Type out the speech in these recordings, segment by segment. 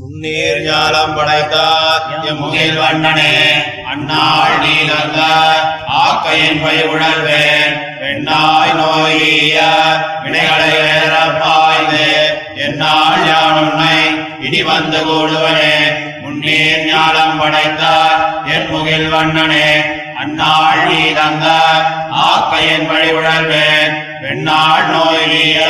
முன்னேர் ஞாலம் படைத்தார். முகில் வண்ணனே அந்நாள் நீலங்க ஆக்கையின் பை உணர்வேன். பெண்ணாய் நோயிய வினைகளை வேறப்பாய்ந்து என்னால் யான் உன்னை இனி வந்து கூடுவனே. முன்னேர் ஞானம் படைத்தார். என் முகில் வண்ணனே அந்நாள் நீ தந்த ஆக்கையின் வழி உணர்வேன். பெண்ணாள் நோயிலிய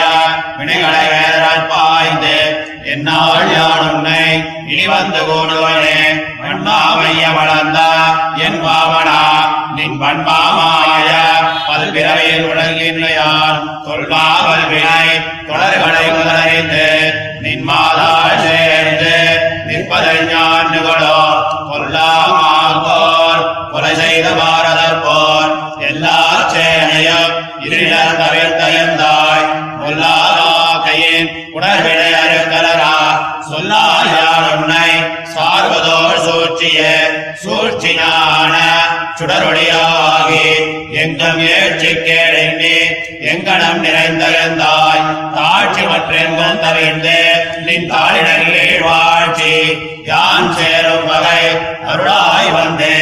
வினைகளை வேறால் பாய்ந்து என்னால் யான் உன்னை இனி வந்து கூடுவனே? வன்மாமைய வளர்ந்த என் பாவனா நின் பண்பாமாய பல்பிறவையில் உலகின்றையான் தொல்பாவல் வினை தொடர்களை முதலறிந்து நின் மாதா சேர்ந்து நிற்பதை ஞானுகளோ கொல்லாமாங்கோர் கொல்லாதாகையின் உணர்வினை அருக்கலரா உன்னை சார்வதோர் சூழ்ச்சிய சூழ்ச்சி ஞான சுடரொடியாகி எங்கும் ஏழ்ச்சி கேடெண்ணி எங்கனம் நிறைந்தயந்தாய். தாட்சி மற்றெங்கும் தவிர்ந்து நின் தாளிடங்களில் வாழ்ச்சி யான் சேரும் வகை அருளாய் வந்தே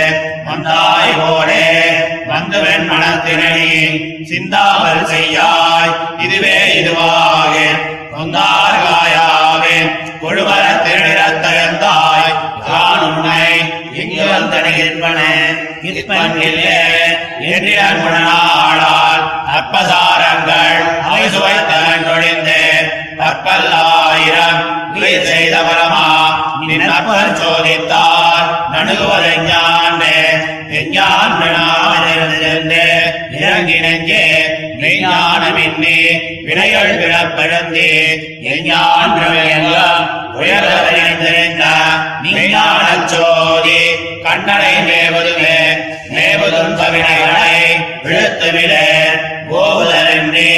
வந்தாய் போலே வந்துவன் மனத்தினை சிந்தாமல் செய்யாய். இதுவே இதுவாக. கொந்தார்காயாவின் கொழுவர திருநிறத்தகந்தாய் நான் உன்னை இங்கு வந்தடைகின்றனே. இருப்பன்கில்லே என்றிடன் குணநாளால் அற்பசாரங்கள் அவை சுவைத்தன் தொழிந்து. பற்பல்லாயிரம் இவை செய்த பரமா நின் சோதித்தார். நணுகுவதை ஞானே விஞ்ஞானிருந்து இறங்கி நெஞ்சே வினைகள் பிறப்பெழுந்தி. எஞ்ஞான் உயர்ந்த நீஞான சோதி கண்ணனை மேவதுமே. மேவதும் கவினைகளை விழுத்துவிட. கோவுதலென்றே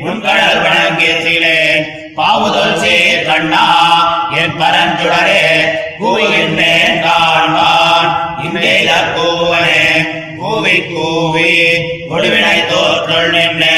முன்கடல் வணங்கியத்திலேன் பாவுதல் சே கண்ணா என் பரஞ்சுடரே கூவுகின்றேன் காண்பான் இங்கே கூவனே கூவி கூவி ஒளிவினை தோற்றுள் நின்றேன்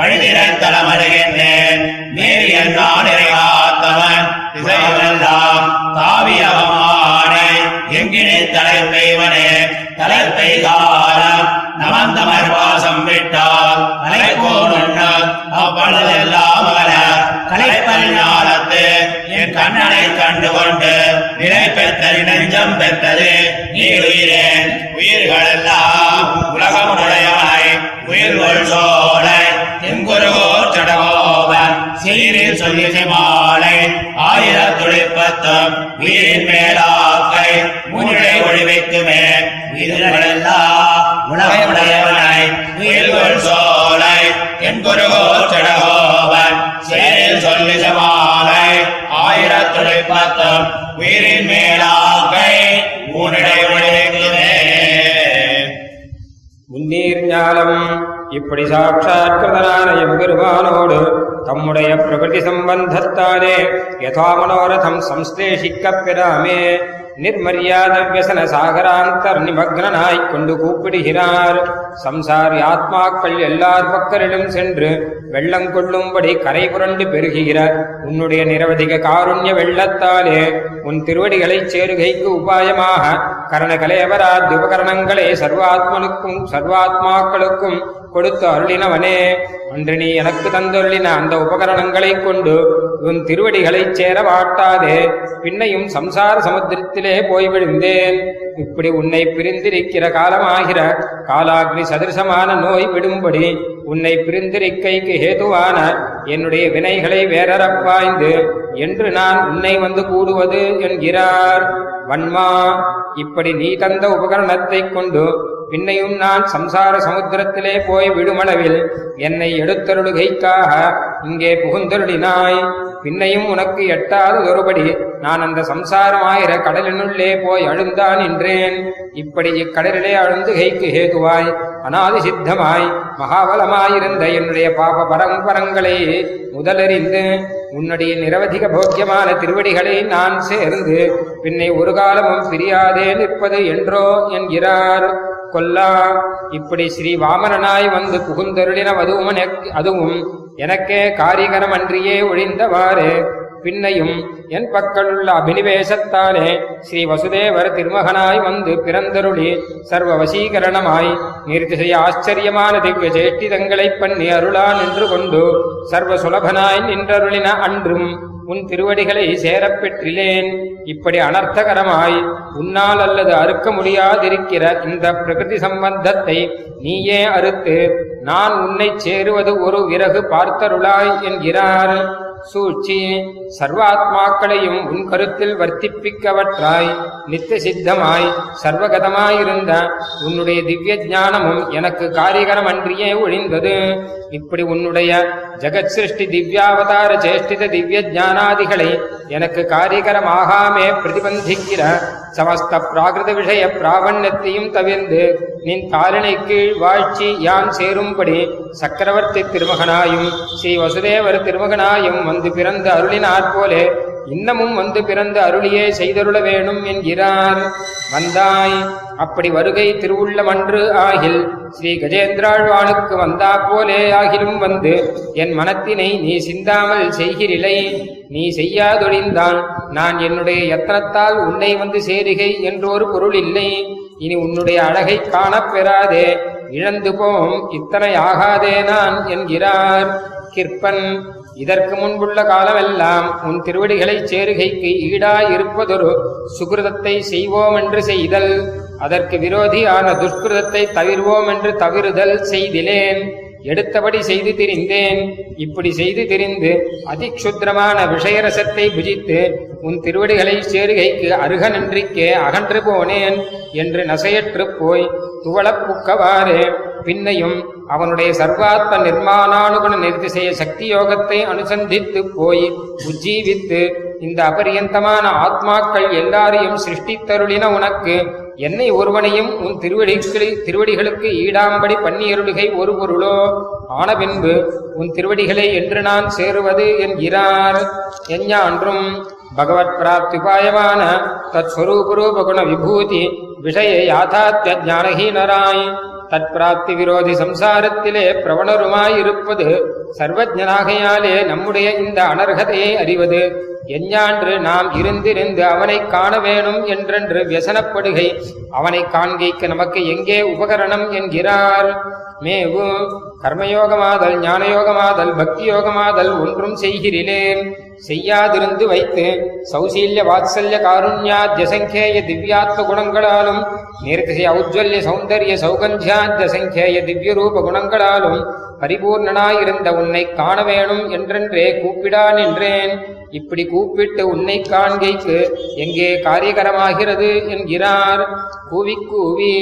பலகாலம் வழிதிறன் தளமருகின்றேன் நேரியன் நாடிரை காத்தவன் திசைகளெல்லாம் தாவியவமானை எங்கினே தலைப்பெய்வனே. தலைப்பை காலம் நமந்தமர் வாசம் விட்டால் அலைப்போனுண்ணல் அவ்வளதெல்லாம் அகல கலைப்பல் ஞானத்து என் கண்ணனை கண்டு கொண்டு நிலை பெற்றது நெஞ்சம் பெற்றது. நீ உயிரேன். உயிர்களெல்லாம் சீரில் சொல்லி மாலை ஆயிரத்துளிப்பத்தும் உயிரின் மேலாக்கை முன்னிலை ஒழிவைக்குமே உணவை உடையவனை உயிர்கள் சோலை என் குருகோ சடகோவன் சேரில் சொல்லி மாலை ஆயிரத்துளிப்பத்தும் உயிரின் மேலாக்கை முன்னிலை ஒழிவைக்குமே முன்னீர் ஞானம் இப்படி சாட்சாத்கிருதனான எம்பெருமானோடு தம்முடைய பிரகிருதி சம்பந்தத்தானே யதா மனோரதம் சம்ஸ்தே பெறாமே நிர்மரியாத வியசன சாகராந்தர் நிமக்னாய் கொண்டு கூப்பிடுகிறார். சம்சாரி ஆத்மாக்கள் எல்லார் பக்கரிலும் சென்று வெள்ளம் கொள்ளும்படி கரை புரண்டு பெருகுகிற உன்னுடைய நிரவதிக காருண்ய வெள்ளத்தாலே உன் திருவடிகளைச் சேருகைக்கு உபாயமாக கரணகலேவராத் உபகரணங்களே சர்வாத்மனுக்கும் சர்வாத்மாக்களுக்கும் கொடுத்து அருளினவனே. அன்று நீ எனக்கு தந்தருளின அந்த உபகரணங்களைக் கொண்டு உன் திருவடிகளைச் சேர மாட்டாதே பின்னையும் சம்சார சமுத்திரத்திலே போய் விழுந்தேன். இப்படி உன்னை பிரிந்திருக்கிற காலமாகிற காலாக்னி சதிருசமான நோய் விடும்படி உன்னை பிரிந்திருக்கைக்கு ஹேதுவான என்னுடைய வினைகளை வேறறப்பாய்ந்து என்று நான் உன்னை வந்து கூடுவது என்கிறார். வன்மா. இப்படி நீ தந்த உபகரணத்தைக் கொண்டு பின்னையும் நான் சம்சார சமுத்திரத்திலே போய் விடுமளவில் என்னை எடுத்தருளுகைக்காக இங்கே புகுந்தருளினாய். பின்னையும் உனக்கு எட்டாததொருபடி நான் அந்த சம்சாரமாயிர கடலினுள்ளே போய் அழுந்தான் என்றேன் இப்படி இக்கடலிலே அழுந்து கைக்கு ஹேதுவாய் அனாதி சித்தமாய் மகாபலமாயிருந்த என்னுடைய பாப பரம்பரங்களை முதலறிந்து உன்னுடைய நிரவதிக போக்கியமான திருவடிகளை நான் சேர்ந்து பின்னை ஒரு காலமும் பிரியாதே நிற்பது என்றோ என்கிறார். கொல்லா இப்படி ஸ்ரீ வாமனனாய் வந்து புகுந்தருளின அதுவும் அதுவும் எனக்கே காரிகரமன்றியே ஒழிந்தவாறு. பின்னையும் என் பக்கலுள்ள அபினிவேசத்தாலே ஸ்ரீ வசுதேவர் திருமகனாய் வந்து பிறந்தருளி சர்வ வசீகரணமாய் நிர்திசைய ஆச்சரியமான திவ்ய சேஷ்டிதங்களைப் பண்ணி அருளா நின்று கொண்டு சர்வ சுலபனாய் நின்றருளின அன்றும் உன் திருவடிகளை சேரப் பெற்றிலேன். இப்படி அனர்த்தகரமாய் உன்னால் அல்லது அறுக்க முடியாதிருக்கிற இந்த பிரகிருதி சம்பந்தத்தை நீயே அறுத்து நான் உன்னைச் சேருவது ஒரு விறகு பார்த்தருளாய் என்கிறார். சூழ்ச்சி சர்வாத்மாக்களையும் உன் கருத்தில் வர்த்திப்பிக்கவற்றாய் நித்திய சித்தமாய் சர்வகதமாயிருந்த உன்னுடைய திவ்ய ஞானமும் எனக்கு காரிகரமன்றியே ஒழிந்தது. இப்படி உன்னுடைய ஜெகத் சிருஷ்டி திவ்யாவதார சேஷ்டித திவ்ய ஞானாதிகளை எனக்கு காரிகரமாகாமே பிரதிபந்திக்கிற சமஸ்த பிராகிருத விஷய பிராவண்யத்தையும் தவிர்ந்து நின் காலனை கீழ் வாழ்ச்சி யான் சேரும்படி சக்கரவர்த்தி திருமகனாயும் ஸ்ரீ வசுதேவர் திருமகனாயும் வந்து பிறந்த அருளினாற் போலே இன்னமும் வந்து பிறந்த அருளியே செய்தருள வேணும் என்கிறார். வந்தாய் அப்படி வருகை திருவுள்ளமன்று ஆகில் ஸ்ரீ கஜேந்திராழ்வானுக்கு வந்தா போலே ஆகிலும் வந்து என் மனத்தினை நீ சிந்தாமல் செய்கிறிலை நீ செய்யாதொழிந்தான் நான் என்னுடைய யத்தனத்தால் உன்னை வந்து சேருகை என்றொரு பொருள் இல்லை. இனி உன்னுடைய அழகை காணப்பெறாதே. இழந்து போம் இத்தனை ஆகாதே நான் என்கிறார். கிற்பன் இதற்கு முன்புள்ள காலமெல்லாம் உன் திருவடிகளைச் சேருகைக்கு ஈடாயிருப்பதொரு சுகிருதத்தை செய்வோம் என்று செய்தல் அதற்கு விரோதியான துஷ்கிருதத்தை தவிர்வோம் என்று தவிருதல் செய்திலேன் எடுத்தபடி செய்து திரிந்தேன். இப்படி செய்து திரிந்து அதிக்ஷுத்திரமான விஷயரசத்தை புஜித்து உன் திருவடிகளை சேருகைக்கு அருக நன்றிக்கே அகன்று போனேன் என்று நசையற்றுப் போய் துவளப்புக்கவாறு பின்னையும் அவனுடைய சர்வாத்ம நிர்மாணானுகுண நிர்திசைய சக்தி யோகத்தை அனுசந்தித்து போய் உஜ்ஜீவித்து இந்த அபரியந்தமான ஆத்மாக்கள் எல்லாரையும் சிருஷ்டித்தருளின உனக்கு என்னை ஒருவனையும் உன் திருவடிகளி திருவடிகளுக்கு ஈடாம்படி பண்ணியருளுகை ஒரு பொருளோ? ஆன பின்பு உன் திருவடிகளை என்று நான் சேருவது என்கிறார் எஞ்ஞான்றும் பகவத் பிராப்திபாயமான தத் ஸ்வரூபரூபகுண விபூதி விஷய யாதாத்ய ஞானஹீனராய் தற்பிராப்தி விரோதி சம்சாரத்திலே பிரவணருமாயிருப்பது சர்வஜனாகையாலே நம்முடைய இந்த அனர்ஹதையை அறிவது. எஞ்ஞான்று நாம் இருந்திருந்து அவனைக் காண வேணும் என்றென்று வியசனப்படுகை அவனை காண்கைக்கு நமக்கு எங்கே உபகரணம் என்கிறார்? மேவு கர்மயோகமாதல் ஞானயோகமாதல் பக்தி யோகமாதல் ஒன்றும் செய்கிறேன் செய்யாதிருந்து வைத்து சௌசீல்ய வாத்சல்ய காருண்யாத்ய சங்கேய திவ்யாத்ம குணங்களாலும் நிர்திசய ஔஜ்வல்ய சௌந்தர்ய சௌகந்தியாத்ய சங்கேய திவ்ய ரூப குணங்களாலும் பரிபூர்ணனாயிருந்த உன்னை காண வேணும் என்றென்றே கூப்பிடா நின்றேன். இப்படி கூப்பிட்டு உன்னை காண்கைக்கு எங்கே காரியகரமாகிறது என்கிறார். கூவி கூவி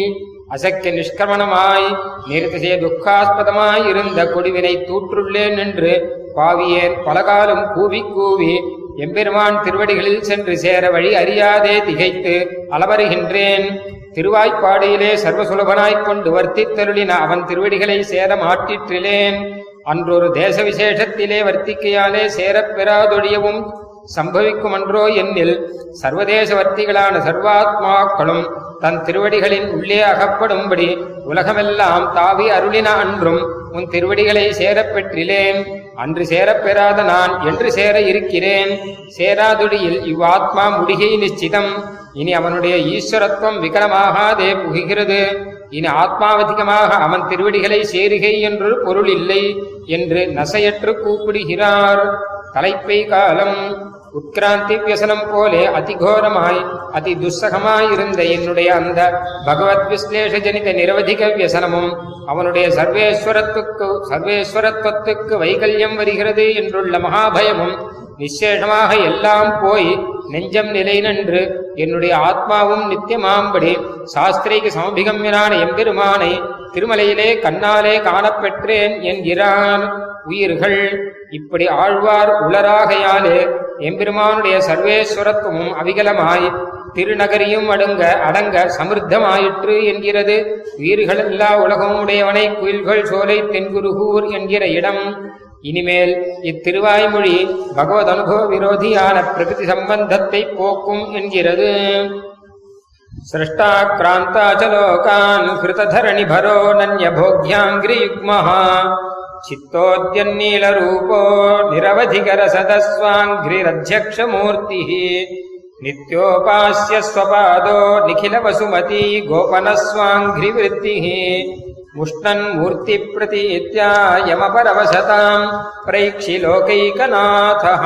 அசக்கிய நிஷ்கிரமணமாய் நிறுத்திசைய துக்காஸ்பதமாய் இருந்த கொடுவினை தூற்றுள்ளேன் என்று பாவியேன் பலகாலம் கூவி கூவி எம்பெருமான் திருவடிகளில் சென்று சேர வழி அறியாதே திகைத்து அலவருகின்றேன். திருவாய்ப்பாடியிலே சர்வசுலபனாய்க் கொண்டு வர்த்தித்தருளின அவன் திருவடிகளை சேர மாட்டிற்றிலேன் அன்றொரு தேச விசேஷத்திலே வர்த்திக்கையாலே சேரப் பெறாதொழியவும் சம்பவிக்குமன்றோ என்னில் சர்வதேசவர்த்திகளான சர்வாத்மாக்களும் தன் திருவடிகளின் உள்ளே அகப்படும்படி உலகமெல்லாம் தாவி அருளின அன்றும் உன் திருவடிகளை சேரப்பெற்றிலேன். அன்று சேரப்பெறாத நான் என்று சேர இருக்கிறேன். சேராதுடியில் இவ்வாத்மா முடிகை நிச்சிதம். இனி அவனுடைய ஈஸ்வரத்துவம் விகலமாகாதே புகுகிறது. இனி ஆத்மாவதிகமாக அவன் திருவடிகளை சேருகை என்று பொருள் இல்லை என்று நசையற்று கூப்பிடுகிறார். தலைப்பை காலம் உட்கிராந்தி வியசனம் போலே அதிகோரமாய் அதி துஸ்ஸகமாயிருந்த என்னுடைய அந்த பகவத் விஸ்லேஷ ஜனித நிரவதிக வியசனமும் அவனுடைய சர்வேஸ்வரத்துக்கு சர்வேஸ்வரத்துவத்துக்கு வைகல்யம் வருகிறது என்றுள்ள மகாபயமும் நிச்சேஷமாக எல்லாம் போய் நெஞ்சம் நிலை நின்று என்னுடைய ஆத்மாவும் நித்தியமாம்படி சாஸ்திரிக்கு சமபிகம்யனான எம்பெருமானை திருமலையிலே கண்ணாலே காணப்பெற்றேன் என்கிறான். உயிர்கள் இப்படி ஆழ்வார் உளராகையாலே எம்பெருமானுடைய சர்வேஸ்வரத்துவமும் அவிகலமாய் திருநகரியும் அடங்க அடங்க சமிருத்தமாயிற்று என்கிறது. உயிர்கள் எல்லா உலகமும் உடையவனை குயில்கள் சோலை தென்குருகூர் என்கிற இடம். இனிமேல் இத்திருவாய்மொழி பகவத் அனுபவ விரோதியான பிரகிருதி சம்பந்தத்தை போக்கும் என்கிறது. சிரஷ்டாக்கிராந்தாச்சலோகான் ஹிருதரணி பரோ நன்ய போக்யாங்கிரியுக்மஹா. चित्तोद्यन्नीलरूपो निरवधिकरसदस्वाङ्घ्रिरध्यक्षमूर्तिः नित्योपास्य स्वपादो निखिलवसुमती गोपनस्वाङ्घ्रिवृत्तिः मुष्णन्मूर्तिप्रतीत्या यमपरवसताम् प्रैक्षि लोकैकनाथः